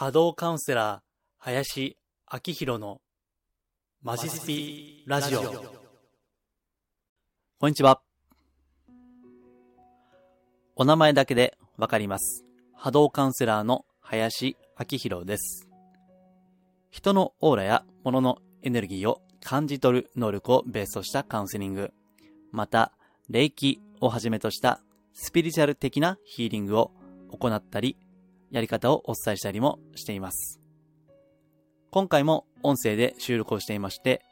波動カウンセラー、林明宏のマジスピラジオ。こんにちは。お名前だけでわかります。波動カウンセラーの林明宏です。人のオーラや物のエネルギーを感じ取る能力をベースとしたカウンセリング、また、霊気をはじめとしたスピリチュアル的なヒーリングを行ったり、やり方をお伝えしたりもしています。今回も音声で収録をしていまして、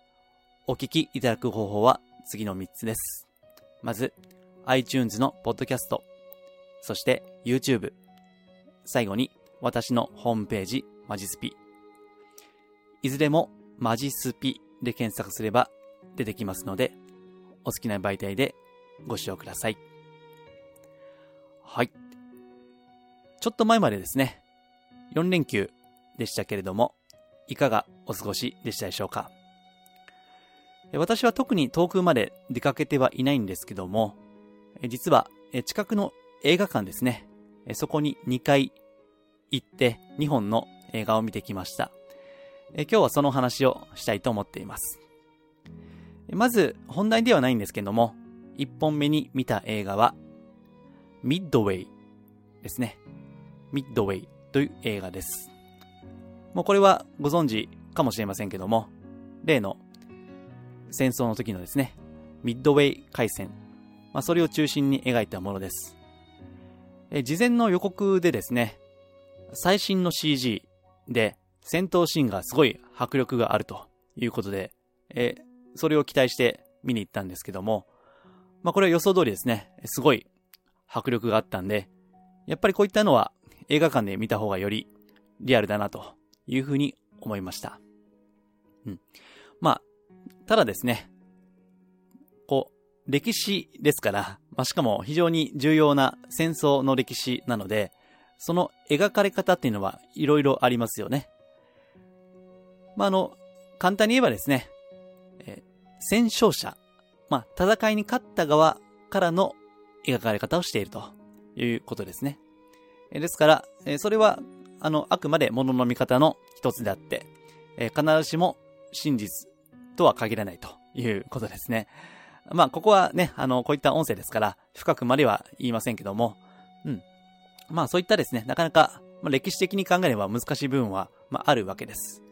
お聞きいただく方法は次の3つです。まず、iTunes のポッドキャスト、そして YouTube、最後に私のホームページ、マジスピ。いずれもマジスピで検索すれば出てきますので、お好きな媒体でご視聴ください。はい。ちょっと前までですね、4連休でしたけれども、いかがお過ごしでしたでしょうか？私は特に遠くまで出かけてはいないんですけども、実は近くの映画館ですね、そこに2回行って2本の映画を見てきました。今日はその話をしたいと思っています。まず、本題ではないんですけども、1本目に見た映画は、ミッドウェイですね。ミッドウェイという映画です。もうこれはご存知かもしれませんけども、例の戦争の時のですね、ミッドウェイ海戦、まあ、それを中心に描いたものです。え事前の予告でですね、最新の CG で戦闘シーンがすごい迫力があるということで、えそれを期待して見に行ったんですけども、まあこれは予想通りですね、すごい迫力があったんで、やっぱりこういったのは映画館で見た方がよりリアルだなというふうに思いました。うん。まあ、ただですね、こう、歴史ですから、まあしかも非常に重要な戦争の歴史なので、その描かれ方っていうのはいろいろありますよね。まああの、簡単に言えばですね、え戦勝者、まあ戦いに勝った側からの描かれ方をしているということですね。ですから、それは、あの、あくまで物の見方の一つであって、必ずしも真実とは限らないということですね。まあ、ここはね、あの、こういった音声ですから、深くまでは言いませんけども、うん。まあ、そういったですね、なかなか、まあ、歴史的に考えれば難しい部分は、まあ、あるわけです。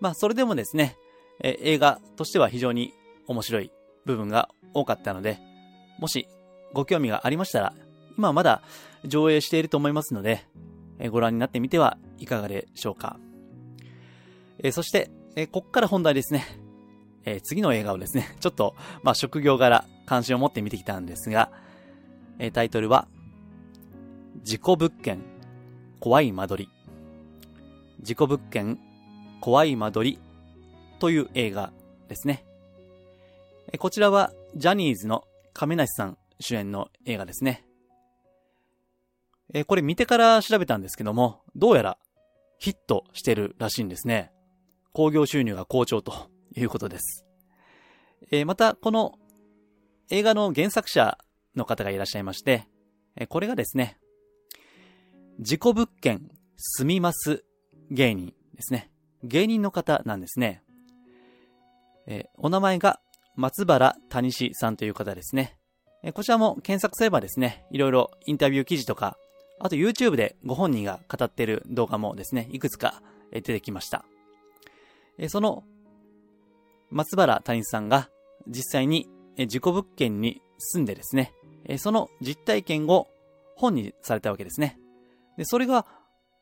まあ、それでもですね、え映画としては非常に面白い部分が多かったので、もしご興味がありましたら、今まだ上映していると思いますので、えご覧になってみてはいかがでしょうか。えそして、えーこっから本題ですね。え次の映画をですね、ちょっと、まあ、職業柄関心を持って見てきたんですが、えタイトルは、事故物件、怖い間取り。事故物件、怖い間取りという映画ですね。こちらは、ジャニーズの亀梨さん主演の映画ですね。えーこれ見てから調べたんですけども、どうやらヒットしてるらしいんですね。興行収入が好調ということです。えーまた、この映画の原作者の方がいらっしゃいまして、えーこれがですね、事故物件住みます芸人ですね。芸人の方なんですね。えーお名前が松原谷志さんという方ですね。えこちらも検索すればですね、いろいろインタビュー記事とか、あと YouTube でご本人が語ってる動画もですね、いくつか出てきました。その松原谷さんが実際にえー事故物件に住んでですね、その実体験を本にされたわけですね。で、それが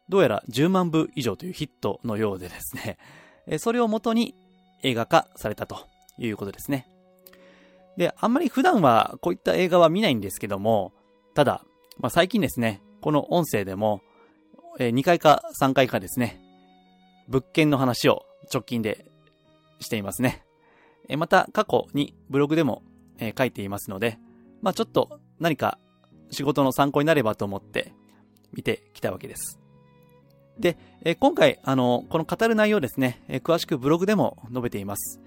どうやら10万部以上というヒットのようでですね、それをもとに映画化されたということですね。で、あんまり普段はこういった映画は見ないんですけども、ただ、まあ、最近ですね、この音声でも、え2回か3回かですね、物件の話を直近でしていますね。えまた過去にブログでも、え書いていますので、まあちょっと何か仕事の参考になればと思って見てきたわけです。で、え今回、あの、この語る内容ですね、え詳しくブログでも述べています。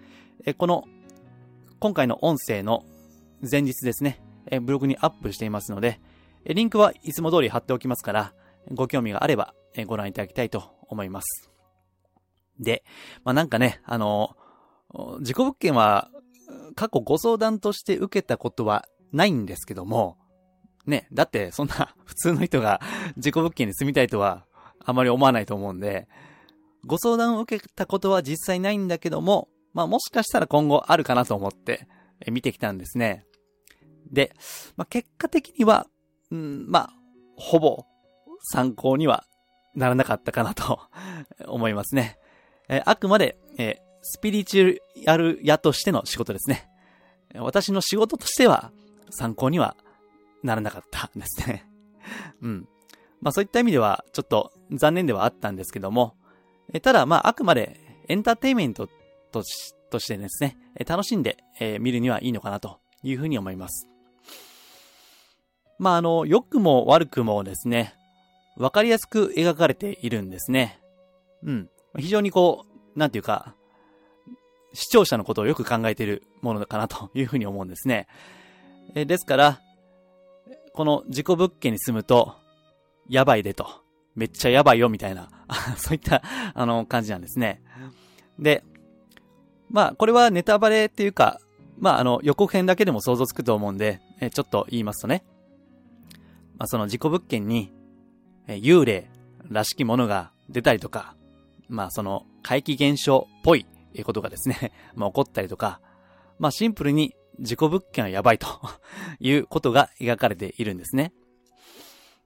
えこの、今回の音声の前日ですね、えブログにアップしていますので、リンクはいつも通り貼っておきますから、ご興味があれば、ご覧いただきたいと思います。で、まあ、なんかね、あの、事故物件は、過去ご相談として受けたことはないんですけども、ね、だってそんな 普通の人が事故物件に住みたいとはあまり思わないと思うんで、ご相談を受けたことは実際ないんだけども、まあもしかしたら今後あるかなと思って見てきたんですね。で、まあ結果的には、うん、まあ、ほぼ参考にはならなかったかなと 思いますね。えあくまで、えスピリチュアル屋としての仕事ですね。私の仕事としては参考にはならなかったんですね。うん。まあそういった意味ではちょっと残念ではあったんですけども、えただまああくまでエンターテイメントとしとしてですね、楽しんで、え見るにはいいのかなというふうに思います。まああの、良くも悪くもですね、わかりやすく描かれているんですね。うん。非常にこう、なんていうか、視聴者のことをよく考えているものかなというふうに思うんですね。えですから、この事故物件に住むと、やばいでと。めっちゃやばいよみたいな、そういったあの感じなんですね。で、まあこれはネタバレっていうか、まああの予告編だけでも想像つくと思うんで、えちょっと言いますとね。まあその事故物件に、え幽霊らしきものが出たりとか、まあその怪奇現象っぽいことがですね、まあ起こったりとか、まあシンプルに事故物件はやばいと いうことが描かれているんですね。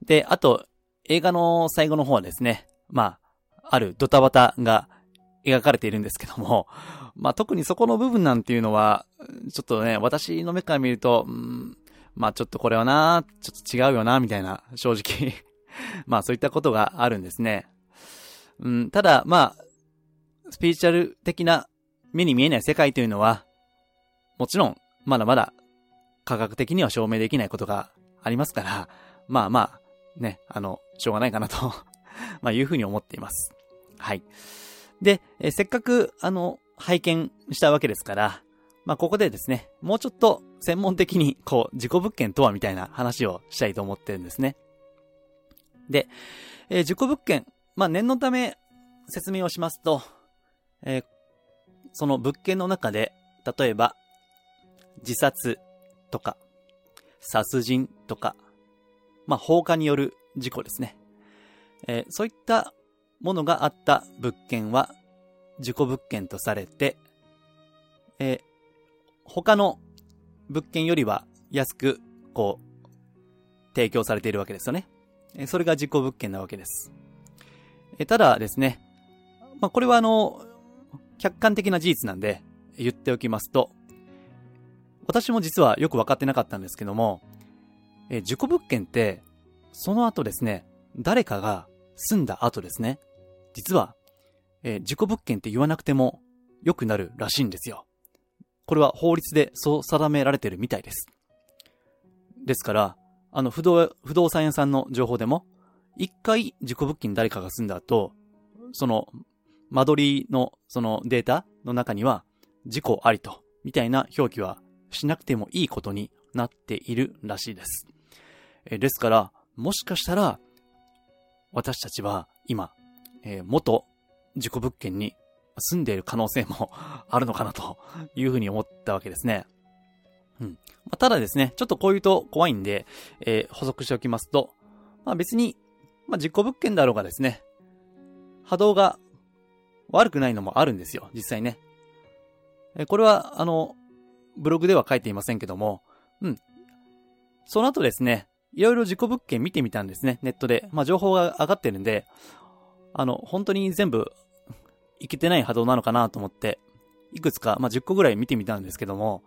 で、あと、映画の最後の方はですね、まあ、あるドタバタが描かれているんですけども、まあ特にそこの部分なんていうのは、ちょっとね、私の目から見ると、うん、まあちょっとこれはな、ちょっと違うよな、みたいな、正直 まあそういったことがあるんですね。うん、ただ、まあ、スピリチュアル的な目に見えない世界というのは、もちろん、まだまだ科学的には証明できないことがありますから、まあまあ、ね、あの、しょうがないかなと まあいうふうに思っています。はい。で、えせっかく、あの、拝見したわけですから、まあここでですね、もうちょっと専門的に、こう、事故物件とはみたいな話をしたいと思ってるんですね。で、えー、事故物件、まあ念のため説明をしますと、えー、その物件の中で、例えば、自殺とか、殺人とか、まあ、放火による事故ですね。えー、そういったものがあった物件は、事故物件とされて、えー、他の物件よりは安く、こう、提供されているわけですよね。それが事故物件なわけです。ただですね、まあ、これはあの、客観的な事実なんで、言っておきますと、私も実はよくわかってなかったんですけども、え事故物件って、その後ですね、誰かが住んだ後ですね、実は、え事故物件って言わなくても良くなるらしいんですよ。これは法律でそう定められてるみたいです。ですから、あの、不動、不動産屋さんの情報でも、一回事故物件誰かが住んだ後、その、間取りのそのデータの中には、事故ありと、みたいな表記はしなくてもいいことになっているらしいです。えですから、もしかしたら、私たちは今、えー、元事故物件に住んでいる可能性も あるのかなというふうに思ったわけですね。うん。まあ、ただですね、ちょっとこう言うと怖いんで、えー、補足しておきますと、まあ別に、まあ実行物件だろうがですね、波動が悪くないのもあるんですよ、実際ね。え、これは、あの、ブログでは書いていませんけども、うん。その後ですね、いろいろ自己物件見てみたんですね、ネットで。まあ情報が上がってるんで、あの、本当に全部、いけてない波動なのかなと思って、いくつか、まあ10個ぐらい見てみたんですけども、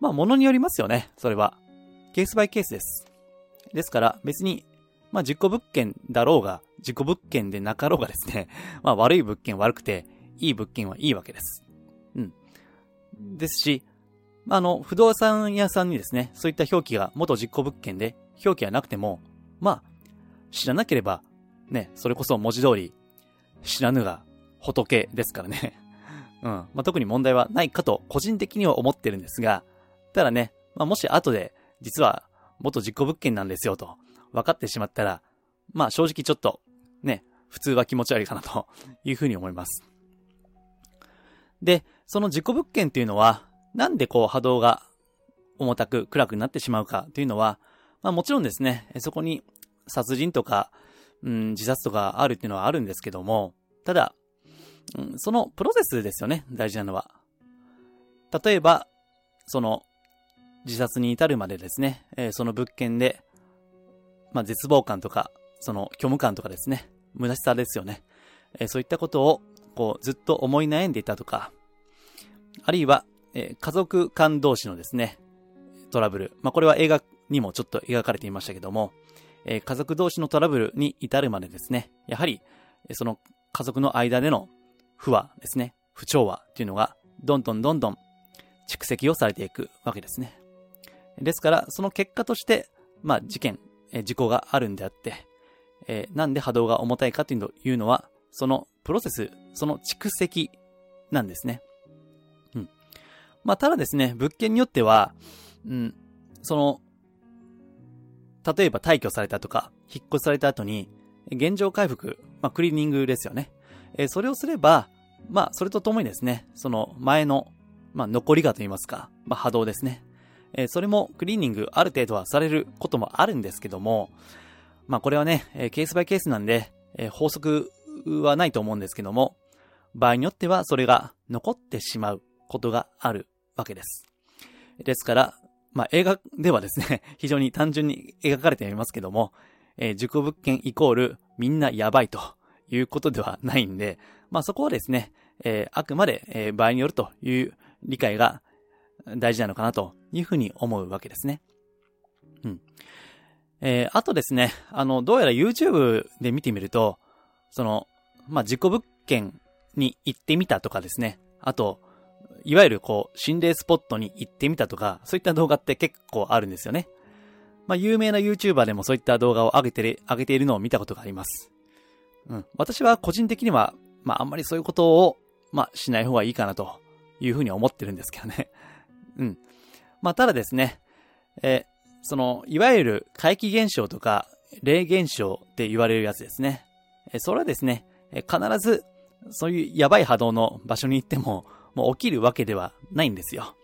まあ物によりますよね、それは。ケースバイケースです。ですから別に、まあ実行物件だろうが、自己物件でなかろうがですね、まあ悪い物件悪くて、いい物件はいいわけです。うん。ですし、あの、不動産屋さんにですね、そういった表記が元実行物件で、表記はなくても、まあ、知らなければ、ね、それこそ文字通り、知らぬが仏ですからね。うん。まあ、特に問題はないかと、個人的には思ってるんですが、ただね、まあ、もし後で、実は、元実行物件なんですよと、分かってしまったら、まあ正直ちょっと、ね、普通は気持ち悪いかなというふうに思います。で、その事故物件っていうのは、なんでこう波動が重たく暗くなってしまうかというのは、まあもちろんですね、そこに殺人とか、うん、自殺とかあるっていうのはあるんですけども、ただ、うん、そのプロセスですよね、大事なのは。例えば、その、自殺に至るまでですね、えー、その物件で、まあ、絶望感とか、その虚無感とかですね、虚しさですよね。えー、そういったことを、こう、ずっと思い悩んでいたとか、あるいは、えー、家族間同士のですね、トラブル。まあ、これは映画にもちょっと描かれていましたけども、えー、家族同士のトラブルに至るまでですね、やはり、その家族の間での不和ですね、不調和っていうのが、どんどんどんどん蓄積をされていくわけですね。ですから、その結果として、まあ、事件、事故があるんであって、えー、なんで波動が重たいかというのは、そのプロセス、その蓄積なんですね。うん。まあ、ただですね、物件によっては、うん、その、例えば退去されたとか、引っ越された後に、現状回復、まあ、クリーニングですよね。え、それをすれば、まあ、それとともにですね、その前の、まあ、残りがと言いますか、まあ、波動ですね。え、それもクリーニングある程度はされることもあるんですけども、まあ、これはね、え、ケースバイケースなんで、え、法則はないと思うんですけども、場合によってはそれが残ってしまうことがあるわけです。ですから、まあ、映画ではですね、非常に単純に描かれていますけども、えー、事故物件イコールみんなやばいということではないんで、まあ、そこはですね、えー、あくまで、えー、場合によるという理解が大事なのかなというふうに思うわけですね。うん。えー、あとですね、あの、どうやら YouTube で見てみると、その、まあ、事故物件に行ってみたとかですね、あと、いわゆるこう、心霊スポットに行ってみたとか、そういった動画って結構あるんですよね。まあ、有名な YouTuber でもそういった動画を上げてる、上げているのを見たことがあります。うん。私は個人的には、まあ、あんまりそういうことを、まあ、しない方がいいかなというふうに思ってるんですけどね。うん。まあ、ただですね、えその、いわゆる怪奇現象とか、霊現象って言われるやつですね。えそれはですね、え必ず、そういうやばい波動の場所に行っても、もう起きるわけではないんですよ。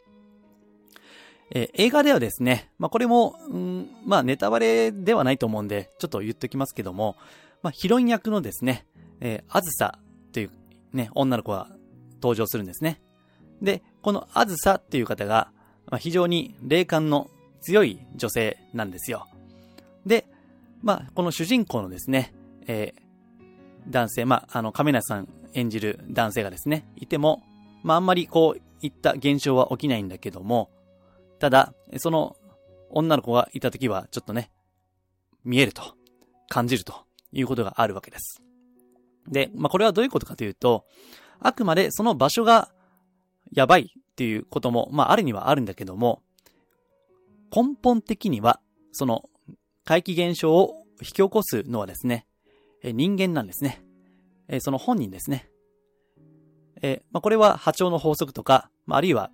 え映画ではですね、まあ、これも、うん、まあ、ネタバレではないと思うんで、ちょっと言っときますけども、まあ、ヒロイン役のですね、えー、あずさというね、女の子が登場するんですね。で、このあずさっていう方が、まあ、非常に霊感の強い女性なんですよ。で、まあ、この主人公のですね、えー、男性、まあ、あの、亀梨さん演じる男性がですね、いても、まあ、あんまりこういった現象は起きないんだけども、ただ、その女の子がいた時はちょっとね、見えると、感じるということがあるわけです。で、まあ、これはどういうことかというと、あくまでその場所がやばいっていうことも、まあ、あるにはあるんだけども、根本的には、その、怪奇現象を引き起こすのはですね、人間なんですね。その本人ですね。えまあ、これは波長の法則とか、まあ、あるいは、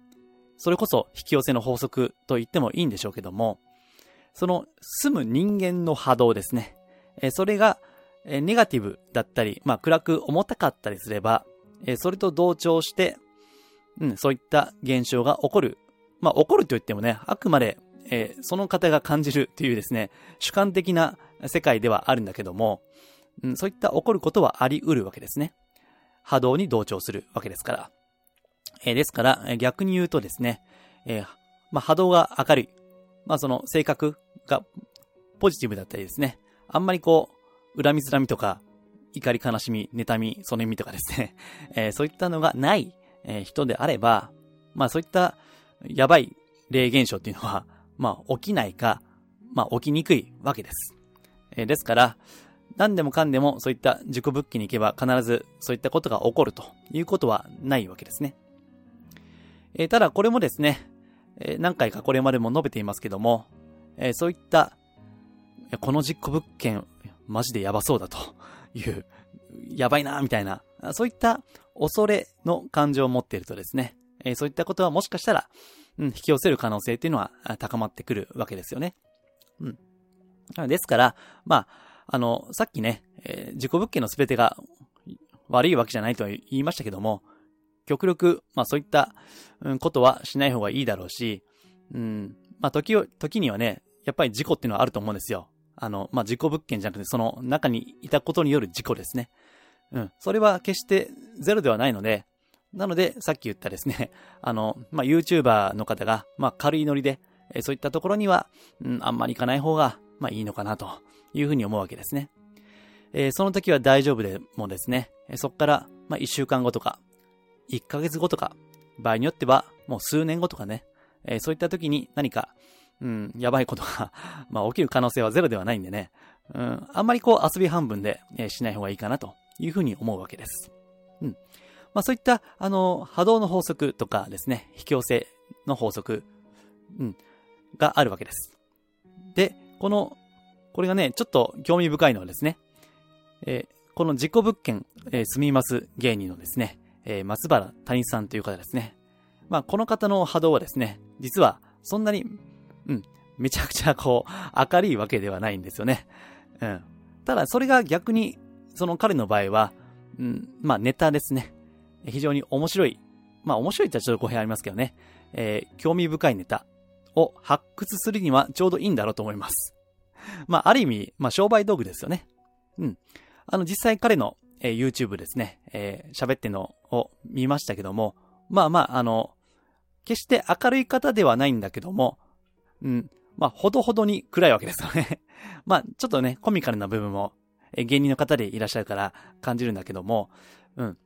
それこそ引き寄せの法則と言ってもいいんでしょうけども、その住む人間の波動ですね。えそれが、えネガティブだったり、まあ、暗く重たかったりすれば、えそれと同調して、うん、そういった現象が起こる。まあ、起こると言ってもね、あくまで、えその方が感じるというですね、主観的な世界ではあるんだけども、うん、そういった起こることはあり得るわけですね。波動に同調するわけですから。えー、ですから、逆に言うとですね、えー、まあ、波動が明るい。まあ、その性格がポジティブだったりですね。あんまりこう、恨みつらみとか、怒り悲しみ、妬み、その意味とかですね。えー、そういったのがない、え人であれば、まあそういったやばい霊現象っていうのは、まあ起きないか、まあ起きにくいわけです。えですから、何でもかんでもそういった自己物件に行けば必ずそういったことが起こるということはないわけですね。えー、ただこれもですね、えー、何回かこれまでも述べていますけども、えー、そういった、この実行物件、マジでやばそうだという、やばいなみたいな、そういった恐れの感情を持っているとですね、えそういったことはもしかしたら、うん、引き寄せる可能性っていうのは高まってくるわけですよね。うん。ですから、まあ、あの、さっきね、えー、自己物件の全てが悪いわけじゃないと言いましたけども、極力、まあそういった、うん、ことはしない方がいいだろうし、うん、まあ時を、時にはね、やっぱり事故っていうのはあると思うんですよ。あの、まあ、事故物件じゃなくて、その中にいたことによる事故ですね。うん。それは決してゼロではないので、なので、さっき言ったですね、あの、まあ、YouTuber の方が、まあ、軽いノリで、えそういったところには、うん、あんまり行かない方が、まあ、いいのかなというふうに思うわけですね。えー、その時は大丈夫でもですね、そこから、まあ、1週間後とか、1ヶ月後とか、場合によっては、もう数年後とかね、えー、そういった時に何か、うん、やばいことが まあ、起きる可能性はゼロではないんでね、うん、あんまりこう遊び半分で、えー、しない方がいいかなというふうに思うわけです。うん。まあそういった、あの、波動の法則とかですね、引き寄せの法則、うん、があるわけです。で、この、これがね、ちょっと興味深いのはですね、えー、この自己物件、えー、住みます芸人のですね、えー、松原谷さんという方ですね。まあ、この方の波動はですね、実はそんなにうん、めちゃくちゃこう、明るいわけではないんですよね。うん。ただ、それが逆に、その彼の場合は、うん、まあネタですね。非常に面白い。まあ面白いってちょっと語弊ありますけどね。えー、興味深いネタを発掘するにはちょうどいいんだろうと思います。まあある意味、まあ商売道具ですよね。うん。あの実際彼の、えー、YouTube ですね、えー、喋ってのを見ましたけども、まあまああの、決して明るい方ではないんだけども、うん。まあ、ほどほどに暗いわけですよね。まあ、ちょっとね、コミカルな部分も、え芸人の方でいらっしゃるから感じるんだけども、うん。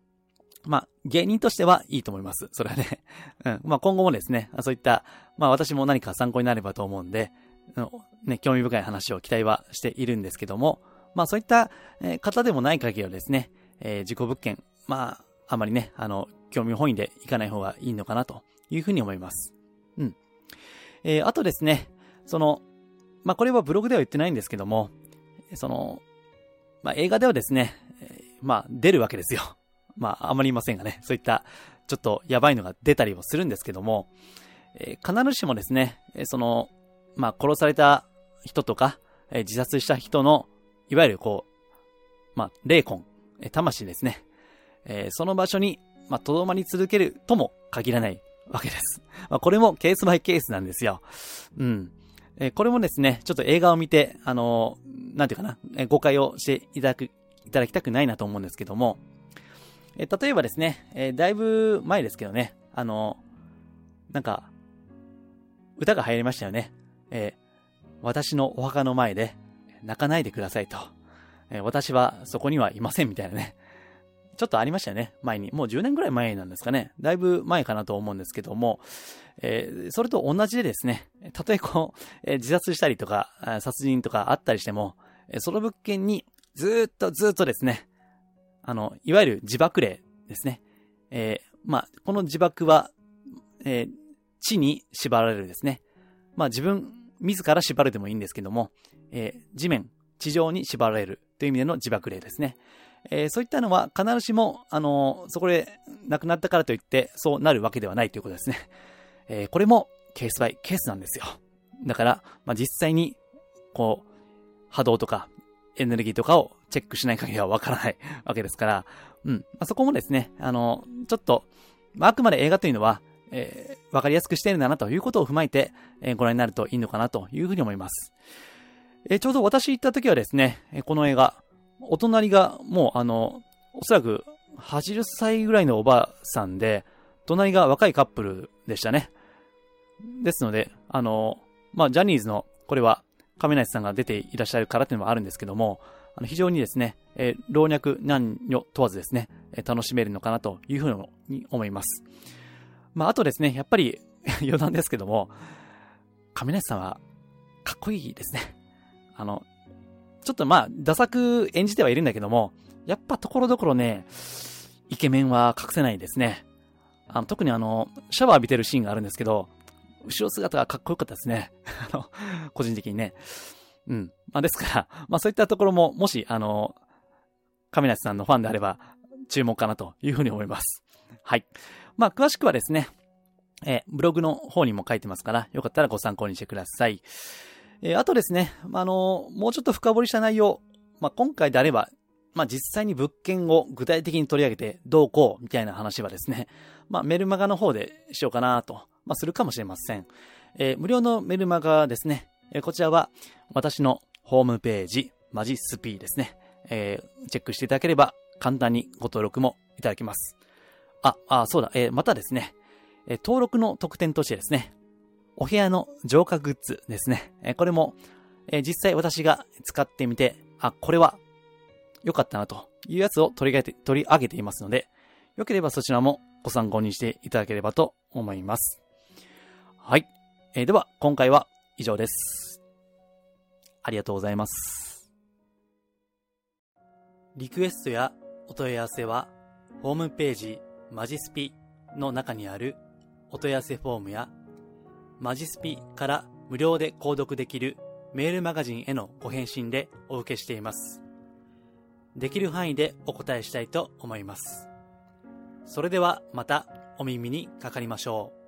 まあ、芸人としてはいいと思います。それはね。うん。まあ、今後もですね、そういった、まあ、私も何か参考になればと思うんで、うん、ね、興味深い話を期待はしているんですけども、まあ、そういった、え方でもない限りはですね、えー、自己物件、まあ、あまりね、あの、興味本位でいかない方がいいのかなというふうに思います。えー、あとですね、その、まあ、これはブログでは言ってないんですけども、その、まあ、映画ではですね、まあ、出るわけですよ。まあ、あまりいませんがね、そういった、ちょっとやばいのが出たりもするんですけども、えー、必ずしもですね、その、まあ、殺された人とか、えー、自殺した人の、いわゆるこう、まあ、霊魂、魂ですね。えー、その場所に、まあ、とどまり続けるとも限らないわけです。まあ、これもケースバイケースなんですよ。うん。えー、これもですね、ちょっと映画を見て、あのー、なんていうかな、えー、誤解をしていただく、いただきたくないなと思うんですけども、えー、例えばですね、えー、だいぶ前ですけどね、あのー、なんか、歌が流行りましたよね。えー、私のお墓の前で泣かないでくださいと。えー、私はそこにはいませんみたいなね。ちょっとありましたよね。前に。もう10年ぐらい前なんですかね。だいぶ前かなと思うんですけども、えー、それと同じでですね、たとえこう、えー、自殺したりとか、殺人とかあったりしても、えー、その物件にずっとずっとですね、あの、いわゆる自爆霊ですね。えー、まあ、この自爆は、えー、地に縛られるですね。まあ自分、自ら縛るでもいいんですけども、えー、地面、地上に縛られるという意味での自爆霊ですね。えー、そういったのは必ずしも、あのー、そこで亡くなったからといってそうなるわけではないということですね。えー、これもケースバイケースなんですよ。だから、まあ、実際に、こう、波動とかエネルギーとかをチェックしない限りはわからない わけですから、うん。まあ、そこもですね、あの、ちょっと、まあ、あくまで映画というのは、えー、わかりやすくしているんだなということを踏まえて、えー、ご覧になるといいのかなというふうに思います。えー、ちょうど私行った時はですね、この映画、お隣がもうあの、おそらく80歳ぐらいのおばあさんで、隣が若いカップルでしたね。ですので、あの、まあ、ジャニーズの、これは、亀梨さんが出ていらっしゃるからっていうのもあるんですけども、あの非常にですね、えー、老若男女問わずですね、えー、楽しめるのかなというふうに思います。まあ、あとですね、やっぱり 余談ですけども、亀梨さんは、かっこいいですね。あの、ちょっとまあ、ダ作演じてはいるんだけども、やっぱところどころね、イケメンは隠せないですね。あの、特にあの、シャワー浴びてるシーンがあるんですけど、後ろ姿がかっこよかったですね。あの、個人的にね。うん。まあですから、まあそういったところも、もし、あの、亀梨さんのファンであれば、注目かなというふうに思います。はい。まあ詳しくはですね、えブログの方にも書いてますから、よかったらご参考にしてください。えー、あとですね、まあの、もうちょっと深掘りした内容、まあ、今回であれば、まあ、実際に物件を具体的に取り上げてどうこうみたいな話はですね、まあ、メルマガの方でしようかなと、まあ、するかもしれません。えー、無料のメルマガですね、えー、こちらは私のホームページ、マジスピーですね、えー、チェックしていただければ簡単にご登録もいただけます。あ、あ、そうだ、えー、またですね、えー、登録の特典としてですね、お部屋の浄化グッズですね、え、これも、え、実際私が使ってみて、あ、これは良かったなというやつを取り上げて、取り上げていますので、よければそちらもご参考にしていただければと思います。はい。えー、では、今回は以上です。ありがとうございます。リクエストやお問い合わせは、ホームページマジスピの中にあるお問い合わせフォームや、マジスピから無料で購読できるメールマガジンへのご返信でお受けしています。できる範囲でお答えしたいと思います。それではまたお耳にかかりましょう。